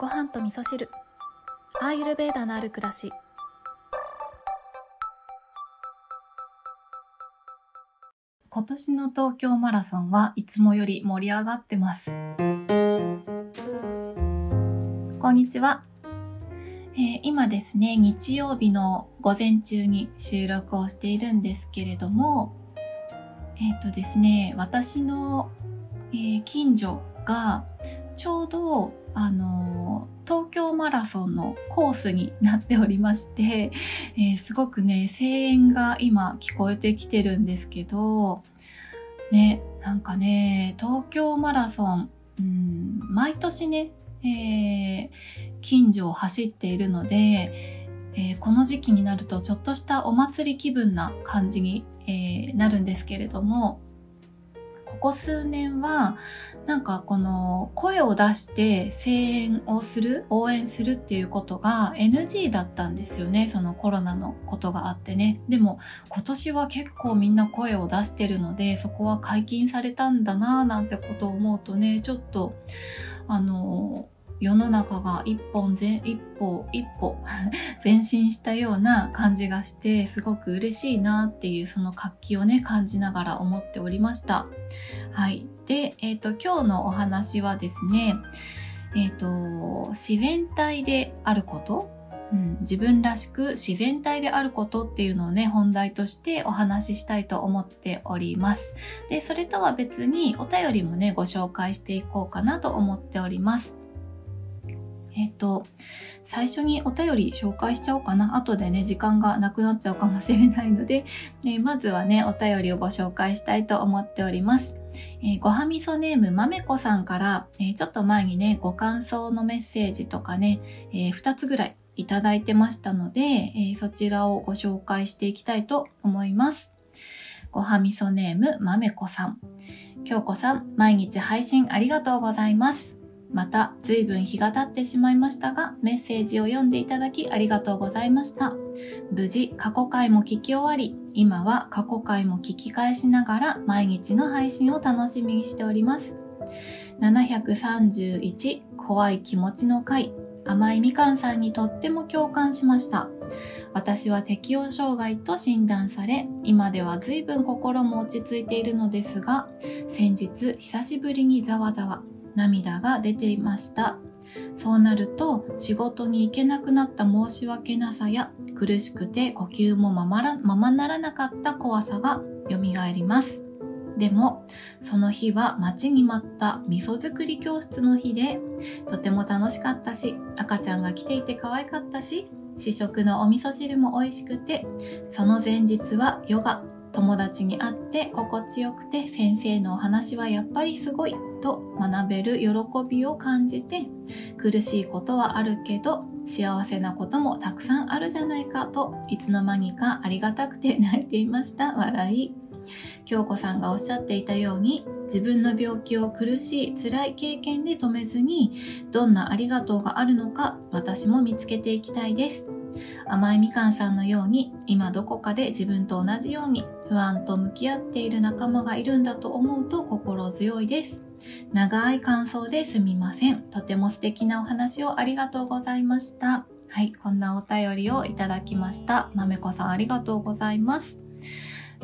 ご飯と味噌汁。アーユルベーダのある暮らし。今年の東京マラソンはいつもより盛り上がってます。こんにちは、えー今ですね日曜日の午前中に収録をしているんですけれどもえっ、とですね私の、えー近所がちょうどあの東京マラソンのコースになっておりまして、えーすごくね声援が今聞こえてきてるんですけどねなんかね東京マラソン、うん、毎年ね、えー近所を走っているので、えーこの時期になるとちょっとしたお祭り気分な感じに、えなるんですけれどもここ数年はなんかこの声を出して声援をする応援するっていうことが NG だったんですよね。そのコロナのことがあってね。でも今年は結構みんな声を出してるのでそこは解禁されたんだなぁなんてことを思うとねちょっとあの世の中が一本前一歩一歩 前進したような感じがしてすごく嬉しいなっていうその活気をね感じながら思っておりました。はい。で、えっ、と、今日のお話はですね、えっ、と、自然体であること、うん、自分らしく自然体であることっていうのをね、本題としてお話ししたいと思っております。で、それとは別にお便りもね、ご紹介していこうかなと思っております。えっ、と、最初にお便り紹介しちゃおうかな。後でね、時間がなくなっちゃうかもしれないので、えーまずはね、お便りをご紹介したいと思っております。えーごはみそネームまめこさんから、えちょっと前にね、ご感想のメッセージとかね、え2つぐらいいただいてましたので、えそちらをご紹介していきたいと思います。ごはみそネームまめこさん。京子さん、毎日配信ありがとうございます。また、ずいぶん日が経ってしまいましたが、メッセージを読んでいただきありがとうございました。無事、過去回も聞き終わり、今は過去回も聞き返しながら毎日の配信を楽しみにしております。731怖い気持ちの回甘いみかんさんにとっても共感しました私は適応障害と診断され今では随分心も落ち着いているのですが先日久しぶりにざわざわ涙が出ていました。そうなると仕事に行けなくなった申し訳なさや苦しくて呼吸もままらままならなかった怖さが蘇ります。でもその日は待ちに待った味噌作り教室の日でとても楽しかったし赤ちゃんが来ていて可愛かったし試食のお味噌汁も美味しくてその前日はヨガ友達に会って心地よくて先生のお話はやっぱりすごいと学べる喜びを感じて苦しいことはあるけど幸せなこともたくさんあるじゃないかといつの間にかありがたくて泣いていました笑い。京子さんがおっしゃっていたように自分の病気を苦しい辛い経験で止めずにどんなありがとうがあるのか私も見つけていきたいです。甘いみかんさんのように今どこかで自分と同じように不安と向き合っている仲間がいるんだと思うと心強いです。長い感想ですみません。とても素敵なお話をありがとうございました。はいこんなお便りをいただきました。まめこさんありがとうございます。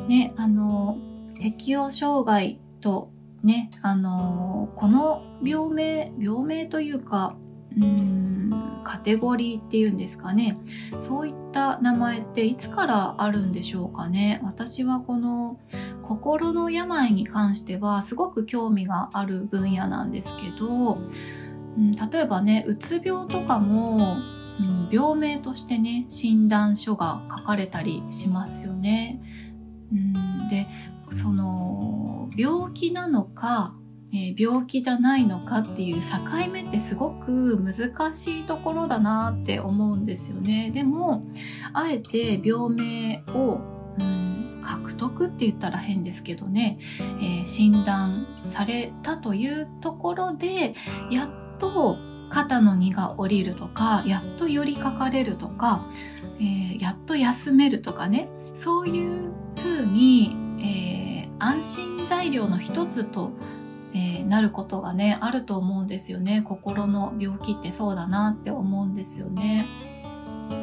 ねあの適応障害とねあのこの病名病名というかうーんカテゴリーっていうんですかねそういった名前っていつからあるんでしょうかね私はこの心の病に関してはすごく興味がある分野なんですけど、うん、例えばねうつ病とかも、うん、病名としてね診断書が書かれたりしますよね。うん、でその病気なのか、えー病気じゃないのかっていう境目ってすごく難しいところだなって思うんですよね。でもあえて病名を、うん、獲得って言ったら変ですけどね、えー診断されたというところでやっと肩の荷が下りるとかやっと寄りかかれるとか、えーやっと休めるとかねそういう風に、え安心材料の一つと、えー、なることがねあると思うんですよね心の病気ってそうだなって思うんですよね。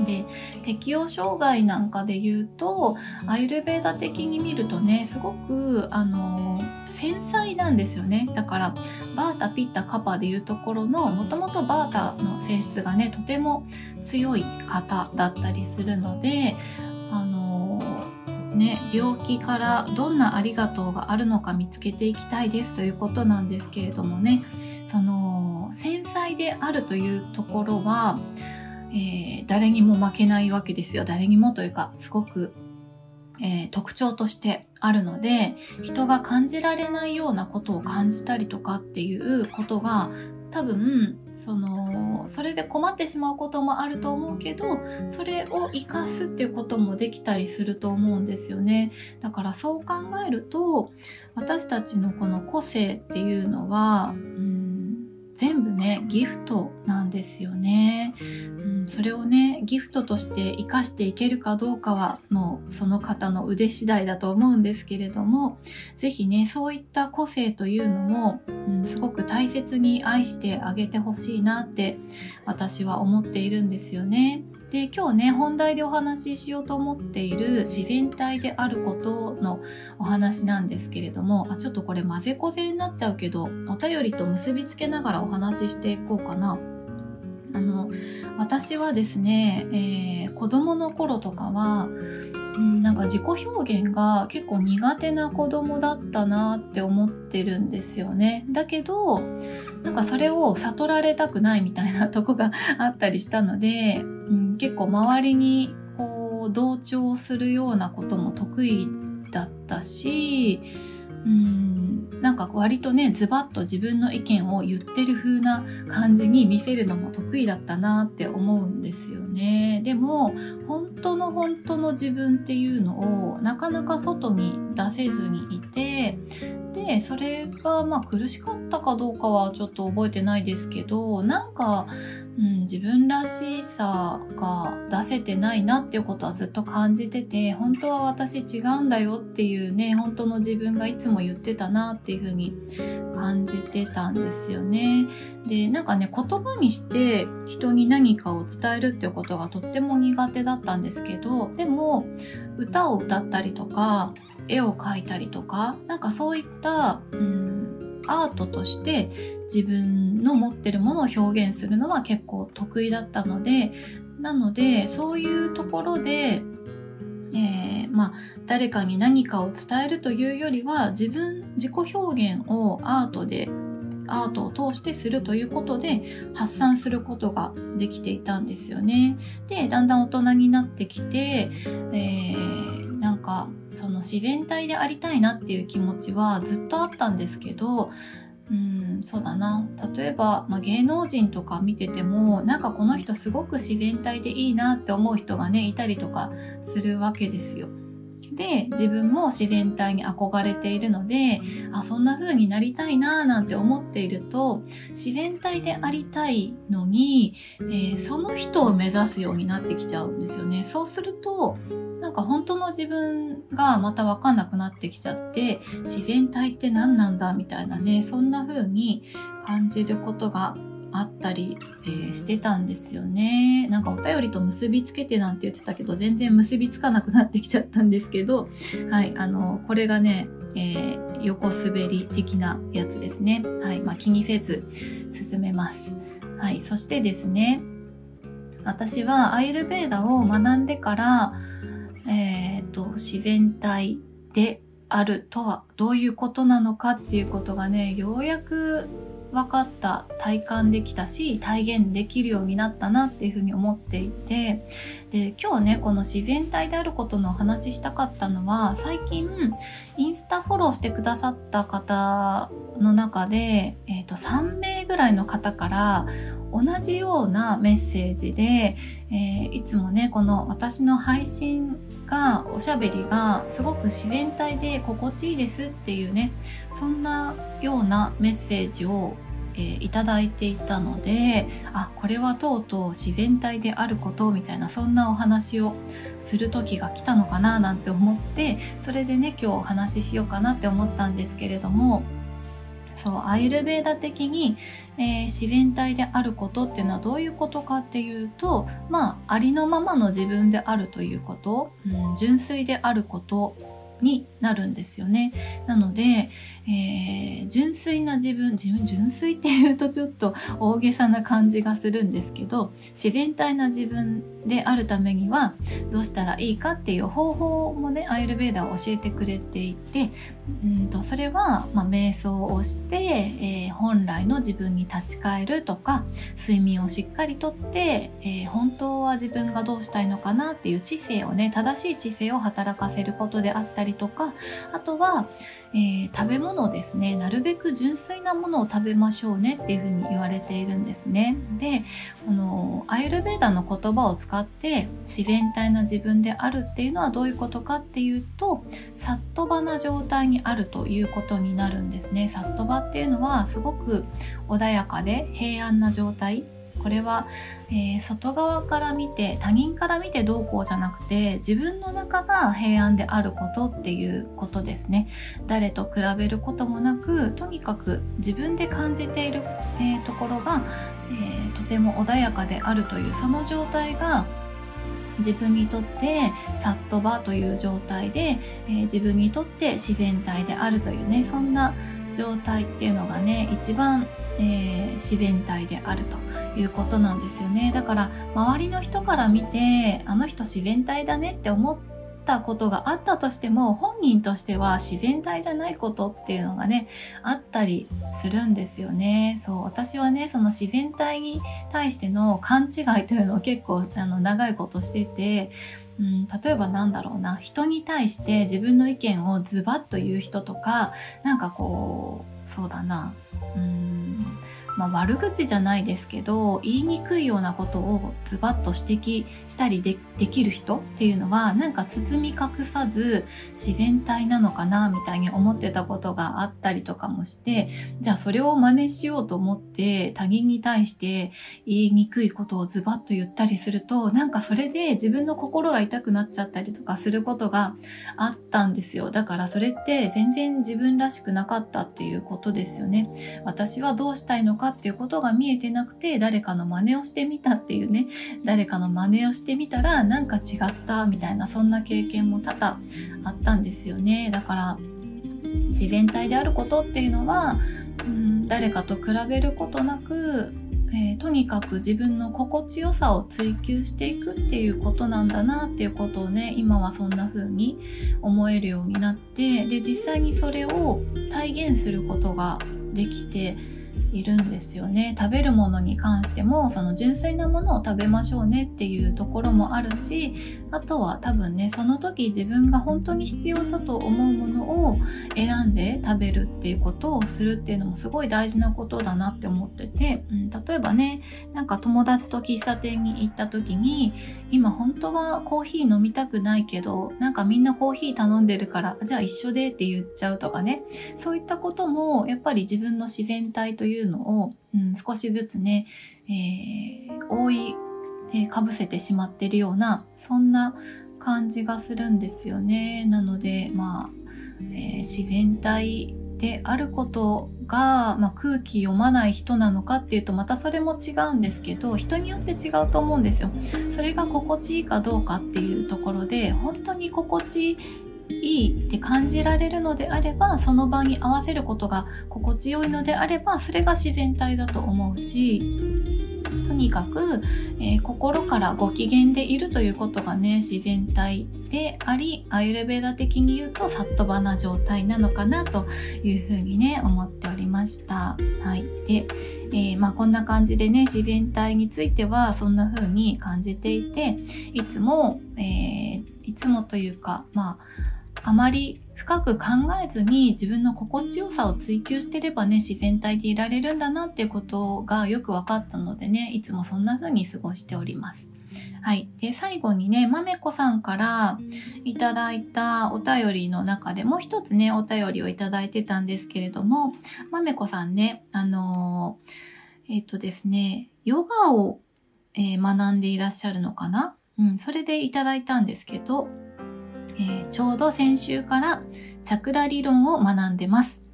で適応障害なんかで言うとアイルベーダ的に見るとねすごくあの繊細なんですよねだからバータピッタカパでいうところのもともとバータの性質がねとても強い方だったりするのでね病気からどんなありがとうがあるのか見つけていきたいですということなんですけれどもねその繊細であるというところはえー、誰にも負けないわけですよ。誰にもというか、すごく、えー、特徴としてあるので、人が感じられないようなことを感じたりとかっていうことが、多分、その、それで困ってしまうこともあると思うけど、それを活かすっていうこともできたりすると思うんですよね。だからそう考えると、私たちのこの個性っていうのは、うん全部ねギフトなんですよね、うん、それをねギフトとして生かしていけるかどうかはもうその方の腕次第だと思うんですけれども是非ねそういった個性というのも、うん、すごく大切に愛してあげてほしいなって私は思っているんですよね。で今日ね本題でお話ししようと思っている自然体であることのお話なんですけれどもあちょっとこれ混ぜこぜになっちゃうけどお便りと結びつけながらお話ししていこうかな。あの私はですね、えー、子供の頃とかはうん、なんか自己表現が結構苦手な子供だったなって思ってるんですよね。だけど、なんかそれを悟られたくないみたいなとこがあったりしたので、うん、結構周りにこう同調するようなことも得意だったし、うんなんか割とねズバッと自分の意見を言ってる風な感じに見せるのも得意だったなって思うんですよね。でも本当の本当の自分っていうのをなかなか外に出せずにいてでそれがまあ苦しかったかどうかはちょっと覚えてないですけどなんか、うん、自分らしさが出せてないなっていうことはずっと感じてて本当は私違うんだよっていうね本当の自分がいつも言ってたなっていうふうに感じてたんですよね。でなんかね言葉にして人に何かを伝えるっていうことがとっても苦手だったんですけどでも歌を歌ったりとか絵を描いたりとかなんかそういった、うん、アートとして自分の持ってるものを表現するのは結構得意だったのでなのでそういうところで、えー、まあ、誰かに何かを伝えるというよりは自分自己表現をアートでアートを通してするということで発散することができていたんですよね。でだんだん大人になってきて、えー、なんかその自然体でありたいなっていう気持ちはずっとあったんですけどうんそうだな例えば、まあ、芸能人とか見ててもなんかこの人すごく自然体でいいなって思う人がねいたりとかするわけですよ。で自分も自然体に憧れているのであそんな風になりたいなーなんて思っていると自然体でありたいのに、えー、その人を目指すようになってきちゃうんですよね。そうするとなんか本当の自分がまた分かんなくなってきちゃって自然体って何なんだみたいなねそんな風に感じることがあったり、えー、してたんですよね。なんかお便りと結びつけてなんて言ってたけど、全然結びつかなくなってきちゃったんですけど、はい、あの、これがね、えー、横滑り的なやつですね。はい、まあ、気にせず進めます。はい、そしてですね、私はアイルベーダを学んでから、え、ー、と、自然体であるとはどういうことなのかっていうことがね、ようやく分かった体感できたし体現できるようになったなっていうふうに思っていてで今日ねこの自然体であることのお話ししたかったのは最近インスタフォローしてくださった方の中で、えーと、3名ぐらいの方から同じようなメッセージで、えー、いつもねこの私の配信がおしゃべりがすごく自然体で心地いいですっていうねそんなようなメッセージをえー、いただいていたのであこれはとうとう自然体であることみたいなそんなお話をする時が来たのかななんて思ってそれでね今日お話ししようかなって思ったんですけれどもそうアイルベーダ的に、えー、自然体であることっていうのはどういうことかっていうとまあありのままの自分であるということ、うん、純粋であることになるんですよね。なので、えー、純粋な自分自分純粋っていうとちょっと大げさな感じがするんですけど自然体な自分であるためにはどうしたらいいかっていう方法もねアイルベーダーは教えてくれていてうんとそれは、まあ、瞑想をして、えー、本来の自分に立ち返るとか睡眠をしっかりとって、えー、本当は自分がどうしたいのかなっていう知性をね正しい知性を働かせることであったりとかあとはえー、食べ物ですね。なるべく純粋なものを食べましょうねっていうふうに言われているんですね。でこのアイルベーダの言葉を使って自然体な自分であるっていうのはどういうことかっていうとサットバな状態にあるということになるんですね。サットバっていうのはすごく穏やかで平安な状態これは、えー、外側から見て他人から見てどうこうじゃなくて自分の中が平安であることっていうことですね。誰と比べることもなくとにかく自分で感じている、えー、ところが、えー、とても穏やかであるというその状態が自分にとってサットバという状態で、えー、自分にとって自然体であるというねそんな状態っていうのがね一番えー、自然体であると。いうことなんですよね。だから周りの人から見てあの人自然体だねって思ったことがあったとしても本人としては自然体じゃないことっていうのがねあったりするんですよね。そう私はねその自然体に対しての勘違いというのを結構あの長いことしててうん、例えばなんだろうな。人に対して自分の意見をズバッと言う人とかなんかこうそうだな。うんまあ、悪口じゃないですけど言いにくいようなことをズバッと指摘したりできる人っていうのはなんか包み隠さず自然体なのかなみたいに思ってたことがあったりとかもしてじゃあそれを真似しようと思って他人に対して言いにくいことをズバッと言ったりするとなんかそれで自分の心が痛くなっちゃったりとかすることがあったんですよ。だからそれって全然自分らしくなかったっていうことですよね。私はどうしたいのかかっていうことが見えてなくて誰かの真似をしてみたっていうね。誰かの真似をしてみたらなんか違ったみたいなそんな経験も多々あったんですよね。だから自然体であることっていうのは、うん、誰かと比べることなく、えー、とにかく自分の心地よさを追求していくっていうことなんだなっていうことをね今はそんな風に思えるようになってで実際にそれを体現することができているんですよね。食べるものに関してもその純粋なものを食べましょうねっていうところもあるしあとは多分ねその時自分が本当に必要だと思うものを選んで食べるっていうことをするっていうのもすごい大事なことだなって思ってて、うん、例えばねなんか友達と喫茶店に行った時に今本当はコーヒー飲みたくないけどなんかみんなコーヒー頼んでるからじゃあ一緒でって言っちゃうとかね。そういったこともやっぱり自分の自然体といううのを、うん、少しずつね、えー、覆い、えー、かぶせてしまってるような、そんな感じがするんですよね。なので、まあ、えー、自然体であることが、まあ、空気読まない人なのかっていうとまたそれも違うんですけど人によって違うと思うんですよ。それが心地いいかどうかっていうところで本当に心地いいって感じられるのであればその場に合わせることが心地よいのであればそれが自然体だと思うしとにかく、えー、心からご機嫌でいるということがね自然体でありアイルベーダ的に言うとサットバな状態なのかなというふうにね思っておりました。はい、でえー、まあ、こんな感じでね自然体についてはそんな風に感じていていつも、えー、いつもというかまああまり深く考えずに自分の心地よさを追求してればね自然体でいられるんだなっていうことがよく分かったのでねいつもそんな風に過ごしております。はい。で、最後にね、まめこさんからいただいたお便りの中でもう一つね、お便りをいただいてたんですけれども、まめこさんね、あの、えっ、ー、とですね、ヨガを、えー、学んでいらっしゃるのかな？うん、それでいただいたんですけど、えー、ちょうど先週からチャクラ理論を学んでます。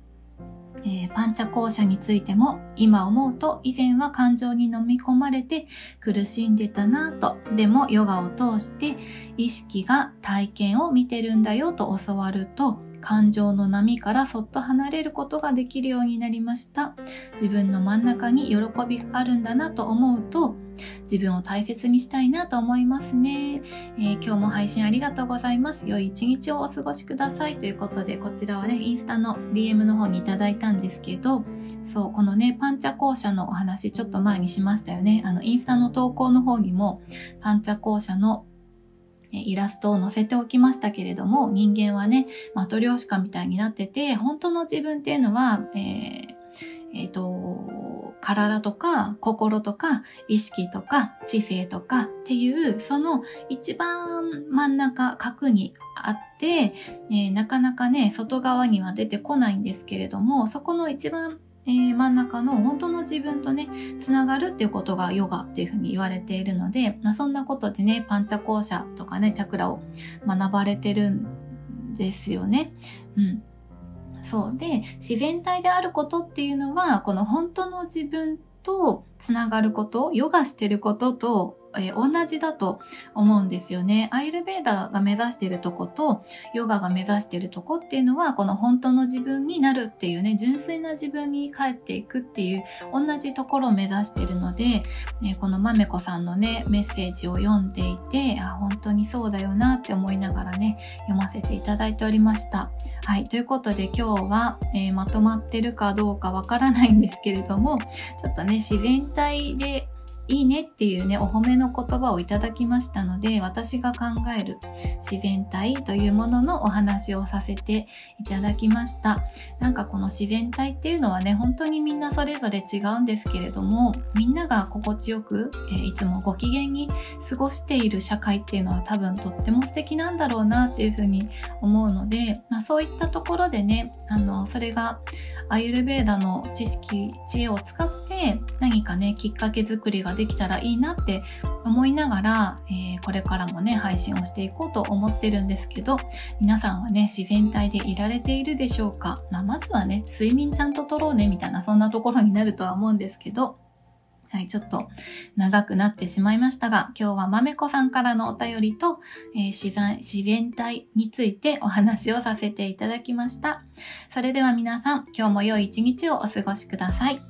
えー、パンチャ校舎についても今思うと以前は感情に飲み込まれて苦しんでたなぁとでもヨガを通して意識が体験を見てるんだよと教わると感情の波からそっと離れることができるようになりました。自分の真ん中に喜びがあるんだなと思うと自分を大切にしたいなと思いますね、えー、今日も配信ありがとうございます。良い一日をお過ごしください。ということでこちらはねインスタの DM の方にいただいたんですけどそうこのねパンチャ校舎のお話ちょっと前にしましたよね。あのインスタの投稿の方にもパンチャ校舎のイラストを載せておきましたけれども、人間はね、マトリョーシカみたいになってて、本当の自分っていうのは、えーえっ、と、体とか心とか意識とか知性とかっていうその一番真ん中角にあって、えー、なかなかね外側には出てこないんですけれどもそこの一番えー、真ん中の本当の自分とね、つながるっていうことがヨガっていうふうに言われているので、まあ、そんなことでね、パンチャ校舎とかね、チャクラを学ばれてるんですよね。うん。そうで自然体であることっていうのはこの本当の自分とつながることヨガしてることとえー、同じだと思うんですよね。アイルベーダーが目指しているとことヨガが目指しているとこっていうのはこの本当の自分になるっていうね純粋な自分に帰っていくっていう同じところを目指しているので、えー、このまめこさんのねメッセージを読んでいてあ本当にそうだよなって思いながらね読ませていただいておりました。はい。ということで今日は、えー、まとまってるかどうかわからないんですけれどもちょっとね自然体でいいねっていうね、お褒めの言葉をいただきましたので、私が考える自然体というもののお話をさせていただきました。なんかこの自然体っていうのはね、本当にみんなそれぞれ違うんですけれども、みんなが心地よく、え、いつもご機嫌に過ごしている社会っていうのは多分とっても素敵なんだろうなっていうふうに思うので、まあ、そういったところでね、あの、それがアユルベーダの知識、知恵を使って何かね、きっかけ作りができたらいいなって思いながら、えー、これからもね、配信をしていこうと思ってるんですけど、皆さんはね、自然体でいられているでしょうか、まあ、まずはね、睡眠ちゃんと取ろうね、みたいな、そんなところになるとは思うんですけど、はい、ちょっと長くなってしまいましたが、今日はまめこさんからのお便りと、えー、自然自然体についてお話をさせていただきました。それでは皆さん、今日も良い一日をお過ごしください。